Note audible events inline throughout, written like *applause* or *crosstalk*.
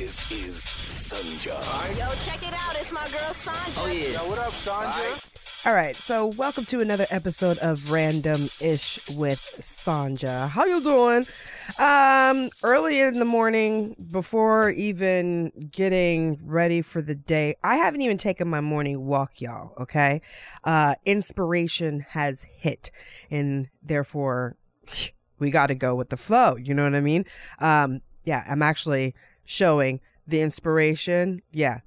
This is Sanja. Yo, check it out. It's my girl Sanja. Oh yeah. Yo, what up, Sanja? All right, so welcome to another episode of Random Ish with Sanja. How you doing? Um, early in the morning, before even getting ready for the day, I haven't even taken my morning walk, y'all. Okay, uh, inspiration has hit, and therefore, we got to go with the flow. You know what I mean? Um, yeah, I'm actually showing the inspiration. Yeah,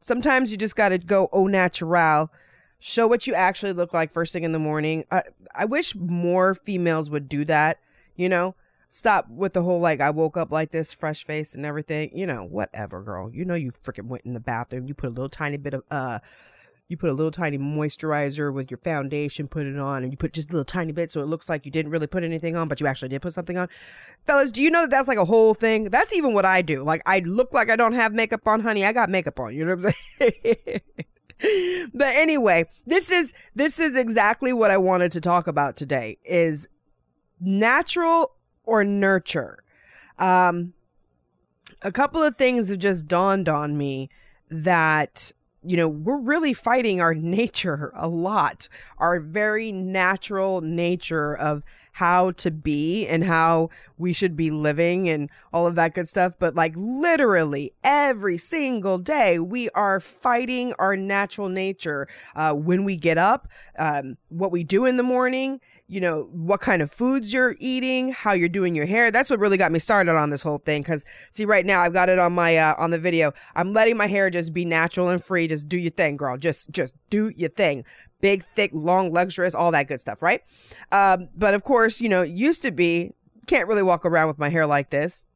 sometimes you just got to go au natural show what you actually look like first thing in the morning. I, I wish more females would do that, you know? Stop with the whole like I woke up like this, fresh face and everything. You know, whatever, girl. You know you freaking went in the bathroom. You put a little tiny bit of uh you put a little tiny moisturizer with your foundation, put it on, and you put just a little tiny bit so it looks like you didn't really put anything on, but you actually did put something on. Fellas, do you know that that's like a whole thing? That's even what I do. Like, I look like I don't have makeup on, honey. I got makeup on. You know what I'm saying? *laughs* but anyway, this is this is exactly what I wanted to talk about today is natural or nurture. Um a couple of things have just dawned on me that you know, we're really fighting our *laughs* nature a lot, our very natural nature of how to be and how we should be living and all of that good stuff. But like literally every single day, we are fighting our natural nature uh, when we get up, um, what we do in the morning you know, what kind of foods you're eating, how you're doing your hair. That's what really got me started on this whole thing. Cause see, right now I've got it on my, uh, on the video. I'm letting my hair just be natural and free. Just do your thing, girl. Just, just do your thing. Big, thick, long, luxurious, all that good stuff, right? Um, but of course, you know, used to be, can't really walk around with my hair like this.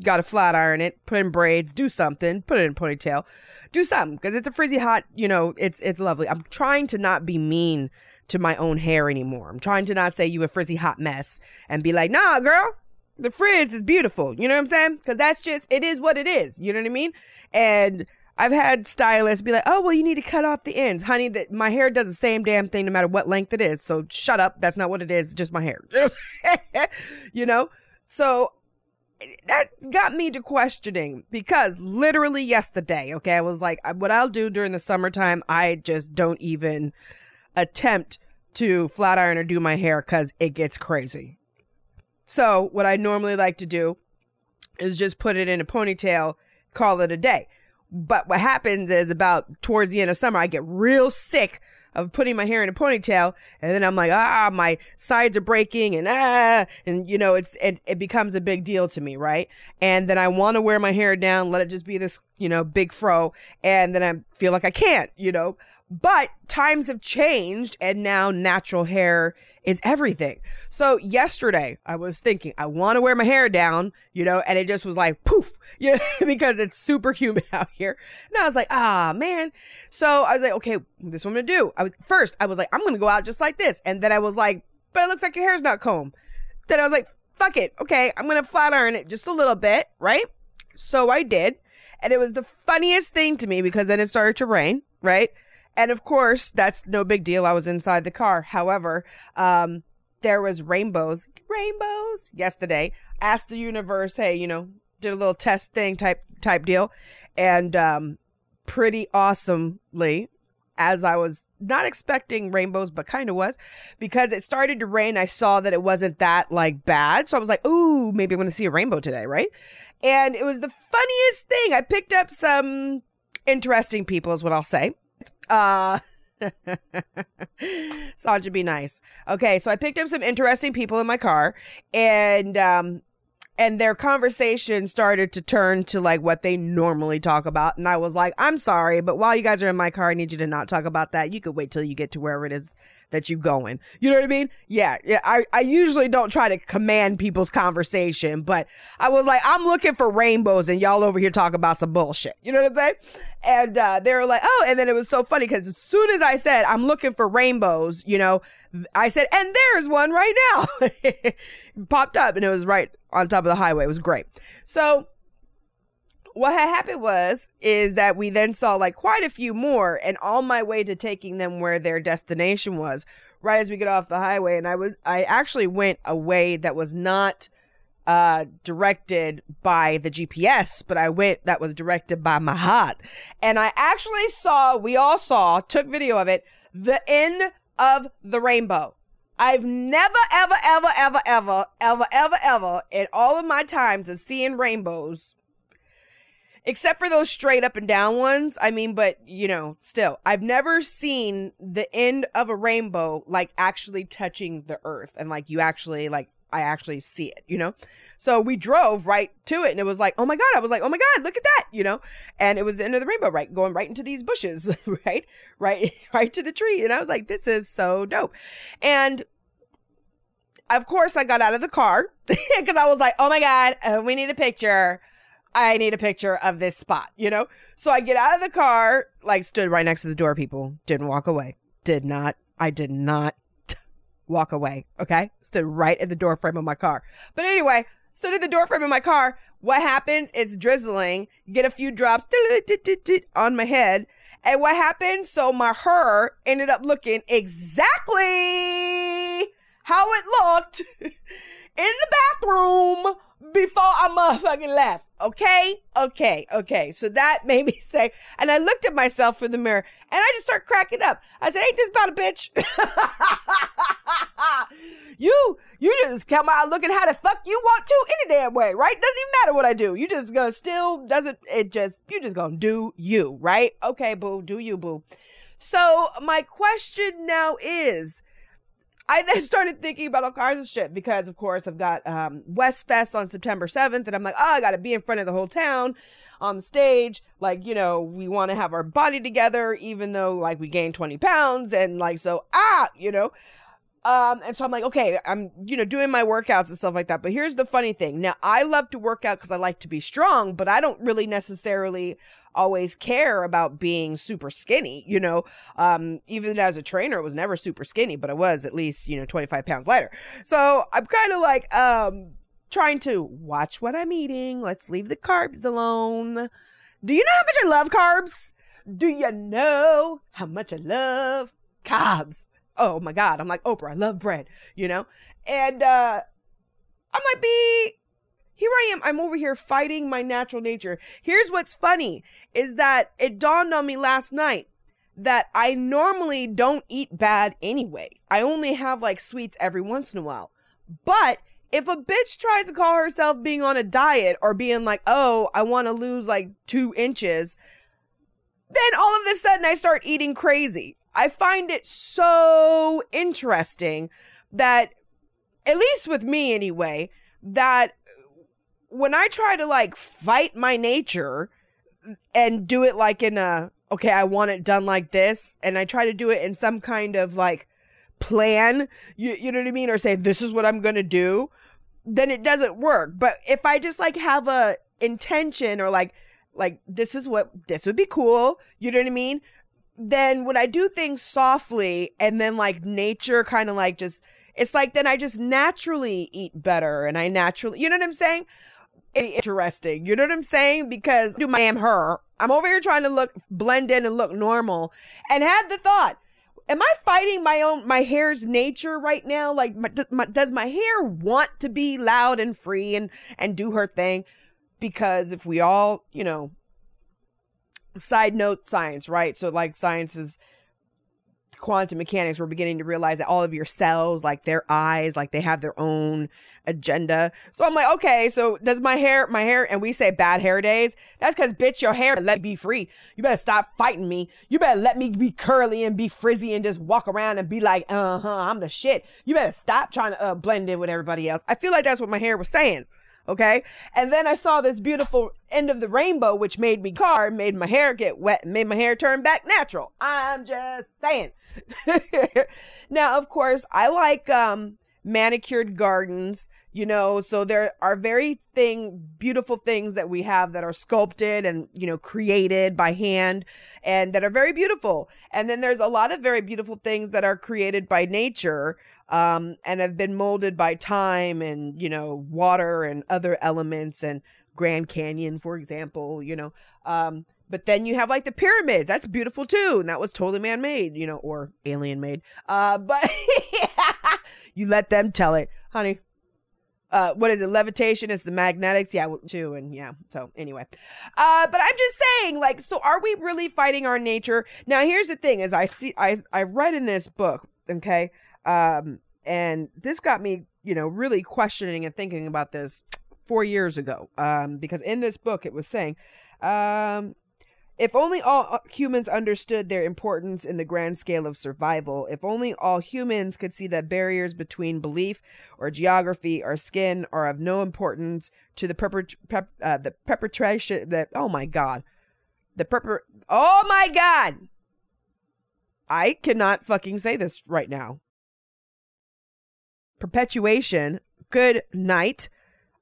Got to flat iron it, put in braids, do something, put it in ponytail, do something because it's a frizzy hot. You know, it's it's lovely. I'm trying to not be mean to my own hair anymore. I'm trying to not say you a frizzy hot mess and be like, nah, girl, the frizz is beautiful. You know what I'm saying? Because that's just, it is what it is. You know what I mean? And I've had stylists be like, oh, well, you need to cut off the ends. Honey, that my hair does the same damn thing no matter what length it is. So shut up. That's not what it is. Just my hair. *laughs* you know? So that got me to questioning because literally yesterday, okay, I was like, what I'll do during the summertime, I just don't even attempt to flat iron or do my hair because it gets crazy. So, what I normally like to do is just put it in a ponytail, call it a day. But what happens is about towards the end of summer, I get real sick of putting my hair in a ponytail and then I'm like, ah, my sides are breaking and ah, and you know, it's, it, it becomes a big deal to me, right? And then I want to wear my hair down, let it just be this, you know, big fro. And then I feel like I can't, you know, but times have changed and now natural hair is everything. So yesterday I was thinking I want to wear my hair down, you know, and it just was like poof, *laughs* you know, because it's super humid *laughs* out here. And I was like, ah, man. So I was like, okay, this is what I'm gonna do. I was, first I was like, I'm gonna go out just like this, and then I was like, but it looks like your hair's not combed. Then I was like, fuck it, okay, I'm gonna flat iron it just a little bit, right? So I did, and it was the funniest thing to me because then it started to rain, right? And of course, that's no big deal. I was inside the car. However, um, there was rainbows, rainbows yesterday. Asked the universe, hey, you know, did a little test thing type type deal, and um, pretty awesomely, as I was not expecting rainbows, but kind of was, because it started to rain. I saw that it wasn't that like bad, so I was like, ooh, maybe I'm gonna see a rainbow today, right? And it was the funniest thing. I picked up some interesting people, is what I'll say. Uh, *laughs* Sanja, be nice. Okay, so I picked up some interesting people in my car, and um, and their conversation started to turn to like what they normally talk about, and I was like, I'm sorry, but while you guys are in my car, I need you to not talk about that. You could wait till you get to wherever it is that you're going. You know what I mean? Yeah, yeah. I, I usually don't try to command people's conversation, but I was like, I'm looking for rainbows and y'all over here talk about some bullshit. You know what I'm saying? And uh, they were like, oh, and then it was so funny because as soon as I said I'm looking for rainbows, you know, I said, and there's one right now. *laughs* popped up and it was right on top of the highway. It was great. So what had happened was is that we then saw like quite a few more and on my way to taking them where their destination was right as we get off the highway and i would i actually went a way that was not uh, directed by the GPS, but I went that was directed by my heart. And I actually saw, we all saw, took video of it, the end of the rainbow. I've never, ever, ever, ever, ever, ever, ever, ever, in all of my times of seeing rainbows, except for those straight up and down ones. I mean, but you know, still, I've never seen the end of a rainbow like actually touching the earth and like you actually like I actually see it, you know? So we drove right to it and it was like, oh my God. I was like, oh my God, look at that, you know? And it was the end of the rainbow, right? Going right into these bushes, *laughs* right? Right, *laughs* right to the tree. And I was like, this is so dope. And of course, I got out of the car *laughs* because I was like, oh my God, uh, we need a picture. I need a picture of this spot, you know? So I get out of the car, like stood right next to the door, people, didn't walk away. Did not, I did not walk away. Okay. Stood right at the door frame of my car. But anyway, stood at the door frame of my car. What happens? It's drizzling. Get a few drops on my head. And what happened? So my hair ended up looking exactly how it looked *laughs* in the bathroom before I motherfucking left. Okay? Okay. Okay. So that *laughs* made me say, and I looked at myself in the mirror and I just start cracking up. I said, ain't this about a bitch? *laughs* you, you just come out looking how the fuck you want to any damn way, right? Doesn't even matter what I do. You just gonna still doesn't, it just, you just gonna do you, right? Okay, boo. Do you, boo. So my question now is, I then started thinking about all kinds of shit because, of course, I've got um, West Fest on September 7th, and I'm like, oh, I got to be in front of the whole town on the stage. Like, you know, we want to have our body together, even though, like, we gained 20 pounds, and, like, so, ah, you know. Um, and so I'm like, okay, I'm, you know, doing my workouts and stuff like that. But here's the funny thing. Now, I love to work out because I like to be strong, but I don't really necessarily always care about being super skinny, you know. Um, even as a trainer, I was never super skinny, but I was at least, you know, 25 pounds lighter. So I'm kind of like, um, trying to watch what I'm eating. Let's leave the carbs alone. Do you know how much I love carbs? Do you know how much I love carbs? Oh my God. I'm like Oprah. I love bread, you know? And, uh, I might be here I am. I'm over here fighting my natural nature. Here's what's funny is that it dawned on me last night that I normally don't eat bad anyway. I only have like sweets every once in a while. But if a bitch tries to call herself being on a diet or being like, oh, I want to lose like two inches, then all of a sudden I start eating crazy. I find it so interesting that, at least with me anyway, that when I try to like fight my nature and do it like in a okay, I want it done like this, and I try to do it in some kind of like plan, you you know what I mean, or say this is what I'm gonna do, then it doesn't work. But if I just like have a intention or like like this is what this would be cool, you know what I mean? Then when I do things softly and then like nature kind of like just it's like then I just naturally eat better and I naturally you know what I'm saying? Interesting. You know what I'm saying? Because do my am her. I'm over here trying to look blend in and look normal, and had the thought. Am I fighting my own my hair's nature right now? Like, my, my, does my hair want to be loud and free and and do her thing? Because if we all, you know, side note, science, right? So like, science is quantum mechanics, we're beginning to realize that all of your cells, like their eyes, like they have their own agenda. So I'm like, okay, so does my hair, my hair, and we say bad hair days? That's because, bitch, your hair let me be free. You better stop fighting me. You better let me be curly and be frizzy and just walk around and be like, uh huh, I'm the shit. You better stop trying to uh, blend in with everybody else. I feel like that's what my hair was saying. Okay. And then I saw this beautiful end of the rainbow, which made me car, made my hair get wet, made my hair turn back natural. I'm just saying. *laughs* now, of course, I like um, manicured gardens, you know, so there are very thing beautiful things that we have that are sculpted and, you know, created by hand and that are very beautiful. And then there's a lot of very beautiful things that are created by nature um, and have been molded by time and, you know, water and other elements and Grand Canyon, for example, you know. Um, but then you have like the pyramids. That's beautiful too. And that was totally man made, you know, or alien made. Uh, but *laughs* you let them tell it, honey. uh what is it levitation it's the magnetics yeah too and yeah so anyway uh but i'm just saying like so are we really fighting our nature now here's the thing is i see i i read in this book okay um and this got me you know really questioning and thinking about this four years ago um because in this book it was saying um if only all uh, humans understood their importance in the grand scale of survival, if only all humans could see that barriers between belief or geography or skin are of no importance to the perpet- pep- uh, the perpetration that oh my god. The perper Oh my god. I cannot fucking say this right now. Perpetuation. Good night.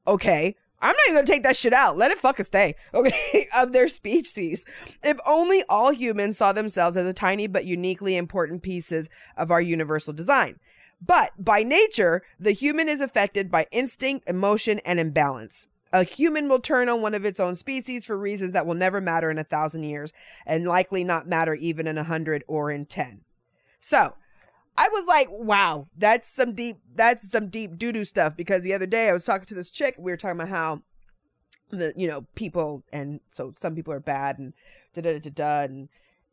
Okay. I'm not even gonna take that shit out. Let it fucking stay. *laughs* Okay, of their species. If only all humans saw themselves as a tiny but uniquely important pieces of our universal design. But by nature, the human is affected by instinct, emotion, and imbalance. A human will turn on one of its own species for reasons that will never matter in a thousand years, and likely not matter even in a hundred or in ten. So, I was like, wow, that's some deep, that's some deep doo doo stuff. Because the other day I was talking to this chick, we were talking about how the, you know, people, and so some people are bad and da da da da. Da and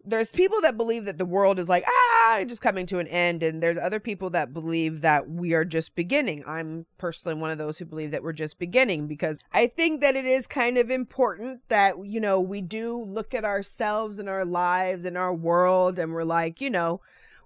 there's people that believe that the world is like, ah, just coming to an end. And there's other people that believe that we are just beginning. I'm personally one of those who believe that we're just beginning because I think that it is kind of important that, you know, we do look at ourselves and our lives and our world and we're like, you know,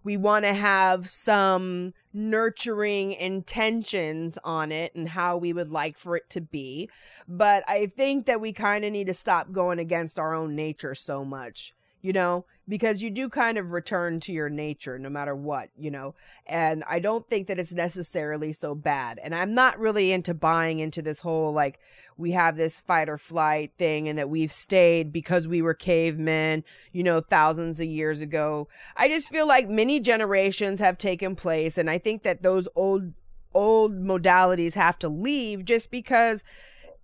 we want to have some nurturing intentions on it and how we would like for it to be. But I think that we kind of need to stop going against our own nature so much, you know, because you do kind of return to your nature no matter what, you know. And I don't think that it's necessarily so bad. And I'm not really into buying into this whole like we have this fight or flight thing and that we've stayed because we were cavemen, you know, thousands of years ago. I just feel like many generations have taken place and I think that those old old modalities have to leave just because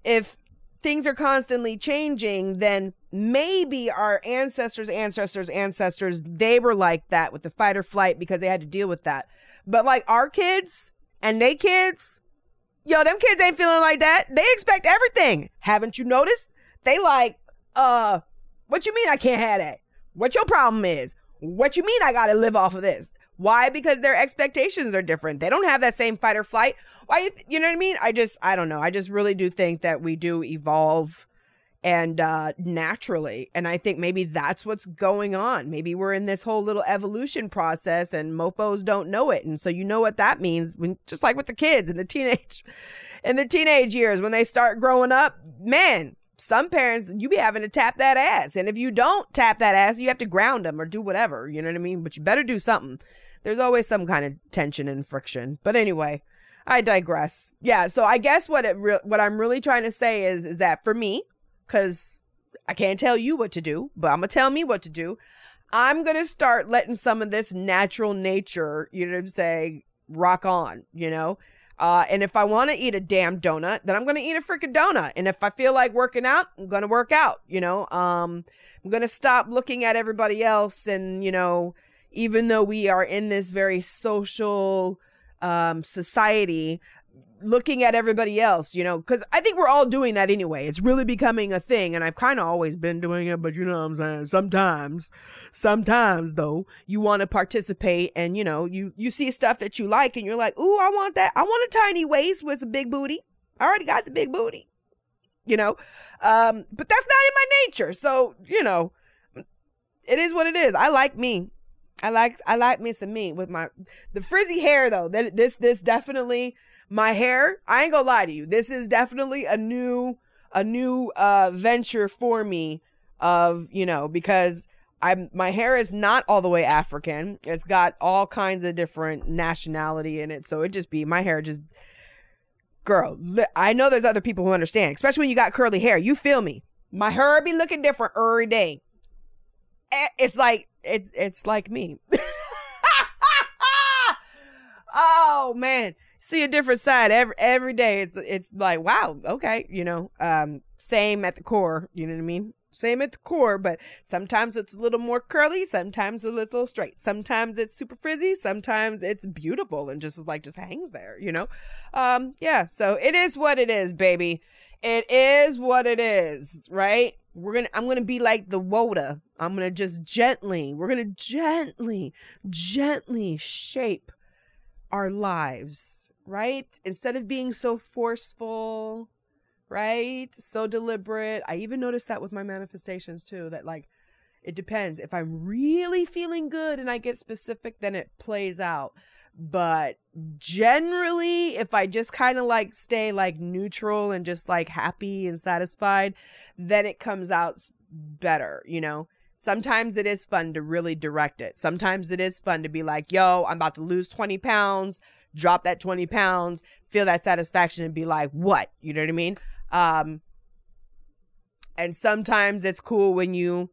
if things are constantly changing, then maybe our ancestors, ancestors, ancestors, they were like that with the fight or flight because they had to deal with that. But like our kids and they kids, yo, them kids ain't feeling like that. They expect everything. Haven't you noticed? They like, uh, what you mean I can't have that? What your problem is? What you mean I gotta live off of this? Why? Because their expectations are different. They don't have that same fight or flight. Why you, th- you know what I mean? I just, I don't know. I just really do think that we do evolve and uh naturally and i think maybe that's what's going on maybe we're in this whole little evolution process and mofos don't know it and so you know what that means when just like with the kids in the teenage *laughs* in the teenage years when they start growing up man some parents you be having to tap that ass and if you don't tap that ass you have to ground them or do whatever you know what i mean but you better do something there's always some kind of tension and friction but anyway i digress yeah so i guess what it re- what i'm really trying to say is is that for me because I can't tell you what to do, but I'm gonna tell me what to do. I'm gonna start letting some of this natural nature, you know what I'm saying, rock on, you know? Uh, and if I want to eat a damn donut, then I'm gonna eat a freaking donut. And if I feel like working out, I'm gonna work out, you know? Um, I'm gonna stop looking at everybody else and, you know, even though we are in this very social um, society, looking at everybody else, you know, because I think we're all doing that anyway. It's really becoming a thing, and I've kind of always been doing it, but you know what I'm saying? Sometimes, sometimes though, you want to participate, and you know, you you see stuff that you like, and you're like, "Ooh, I want that. I want a tiny waist with a big booty. I already got the big booty." You know, um, but that's not in my nature. So you know, it is what it is. I like me. I like I like me some me with my the frizzy hair though. That this this definitely my hair, I ain't gonna lie to you. This is definitely a new a new uh venture for me of, you know, because I'm my hair is not all the way African. It's got all kinds of different nationality in it. So it just be my hair just girl, I know there's other people who understand, especially when you got curly hair. You feel me? My hair be looking different every day. Eh, It's like it's it's like me. *laughs* oh man see a different side every every day. It's it's like wow, okay, you know, um, same at the core. You know what I mean? Same at the core, but sometimes it's a little more curly, sometimes it's a little straight, sometimes it's super frizzy, sometimes it's beautiful and just like just hangs there, you know? Um, yeah, so it is what it is, baby. It is what it is, right? We're gonna I'm gonna be like the Woda. I'm gonna just gently, we're gonna gently, gently shape our lives, right? Instead of being so forceful, right? So deliberate. I even noticed that with my manifestations too, that like it depends. If I'm really feeling good and I get specific, then it plays out. But generally, if I just kind of like stay like neutral and just like happy and satisfied, then it comes out better, you know? Sometimes it is fun to really direct it. Sometimes it is fun to be like, yo, I'm about to lose 20 pounds, drop that 20 pounds, feel that satisfaction and be like, what? You know what I mean? Um, and sometimes it's cool when you,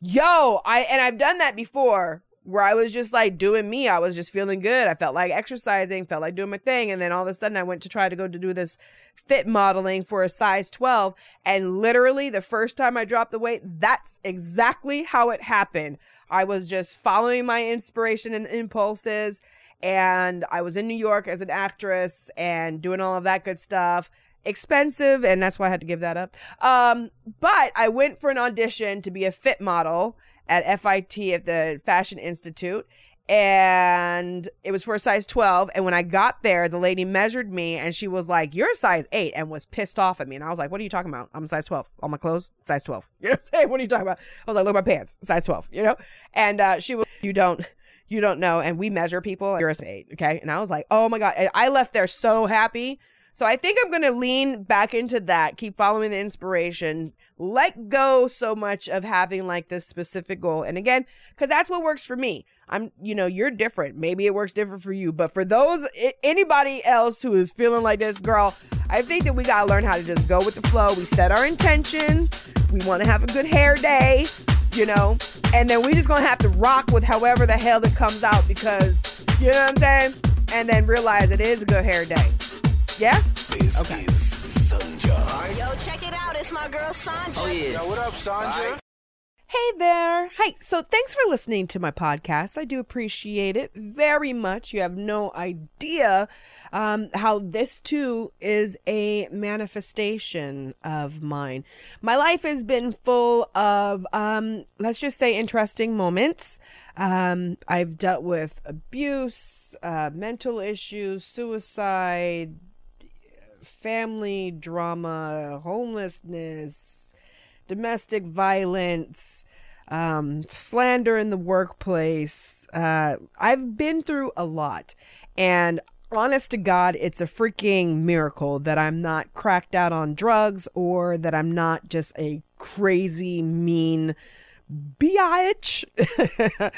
yo, I, and I've done that before where I was just like doing me. I was just feeling good. I felt like exercising, felt like doing my thing. And then all of a sudden I went to try to go to do this fit modeling for a size 12. And literally the first time I dropped the weight, that's exactly how it happened. I was just following my inspiration and impulses. And I was in New York as an actress and doing all of that good stuff expensive and that's why I had to give that up. Um, but I went for an audition to be a fit model at FIT at the Fashion Institute and it was for a size 12 and when I got there the lady measured me and she was like you're a size 8 and was pissed off at me and I was like what are you talking about? I'm a size 12 all my clothes size 12 *laughs* you know what I'm saying? What are you talking about? I was like look at my pants size 12 you know? And uh, she was you don't you don't know and we measure people you're a size 8 okay? And I was like oh my god. I left there so happy so I think I'm going to lean back into that, keep following the inspiration, let go so much of having like this specific goal. And again, because that's what works for me. I'm, you know, you're different. Maybe it works different for you, but for those, anybody else who is feeling like this, girl, I think that we got to learn how to just go with the flow. We set our intentions. We want to have a good hair day, you know, and then we just going to have to rock with however the hell that comes out because, you know what I'm saying? And then realize it is a good hair day. Yeah? This okay. is Sanja. Yo, check it out. It's my girl Sanja. Oh, yeah. Yo, what up, Sanja? Hey there. Hi. So thanks for listening to my podcast. I do appreciate it very much. You have no idea um, how this too is a manifestation of mine. My life has been full of, um, let's just say, interesting moments. Um, I've dealt with abuse, uh, mental issues, suicide, family drama, homelessness, domestic violence, um, slander in the workplace. Uh, I've been through a lot. And honest to God, it's a freaking miracle that I'm not cracked out on drugs or that I'm not just a crazy, mean biatch. *laughs*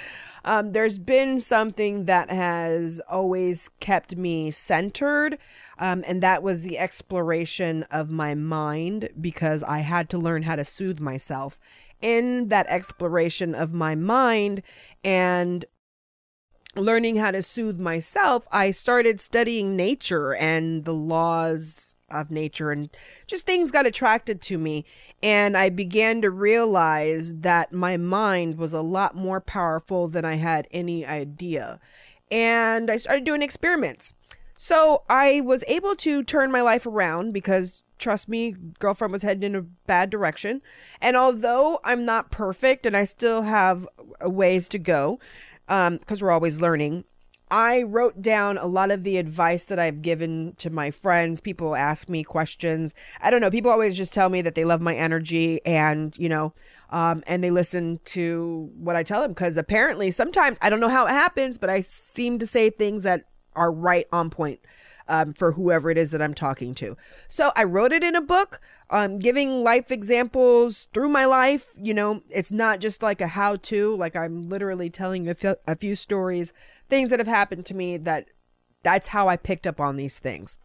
um, there's been something that has always kept me centered. Um, and that was the exploration of my mind because I had to learn how to soothe myself. In that exploration of my mind and learning how to soothe myself, I started studying nature and the laws of nature and just things got attracted to me. And I began to realize that my mind was a lot more powerful than I had any idea. And I started doing experiments. So I was able to turn my life around because trust me, girlfriend was heading in a bad direction. And although I'm not perfect and I still have ways to go, because um, we're always learning, I wrote down a lot of the advice that I've given to my friends. People ask me questions. I don't know. People always just tell me that they love my energy and, you know, um, and they listen to what I tell them because apparently sometimes I don't know how it happens, but I seem to say things that are right on point um, for whoever it is that I'm talking to. So I wrote it in a book, um, giving life examples through my life. You know, it's not just like a how to, like I'm literally telling you a, f- a few stories, things that have happened to me that that's how I picked up on these things.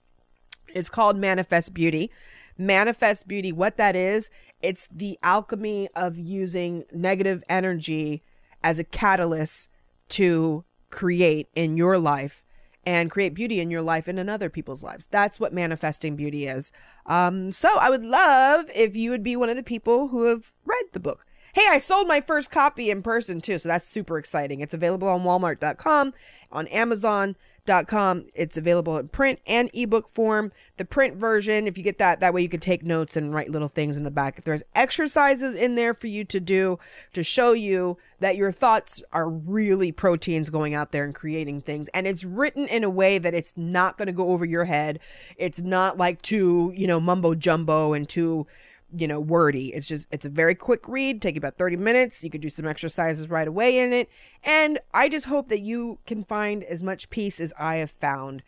It's called Manifest Beauty. Manifest Beauty, what that is, it's the alchemy of using negative energy as a catalyst to create in your life and create beauty in your life and in other people's lives. That's what manifesting beauty is. Um, so I would love if you would be one of the people who have read the book. Hey, I sold my first copy in person too, so that's super exciting. It's available on walmart.com, on amazon.com. It's available in print and ebook form. The print version, if you get that, that way you can take notes and write little things in the back. There's exercises in there for you to do to show you that your thoughts are really proteins going out there and creating things. And it's written in a way that it's not going to go over your head. It's not like too, you know, mumbo jumbo and too you know, wordy. It's just, it's a very quick read, take about 30 minutes. You could do some exercises right away in it. And I just hope that you can find as much peace as I have found,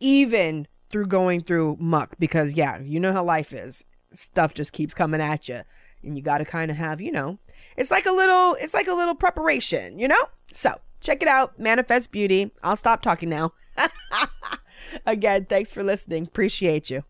even through going through muck, because yeah, you know how life is. Stuff just keeps coming at you. And you got to kind of have, you know, it's like a little, it's like a little preparation, you know? So check it out. Manifest Beauty. I'll stop talking now. *laughs* Again, thanks for listening. Appreciate you.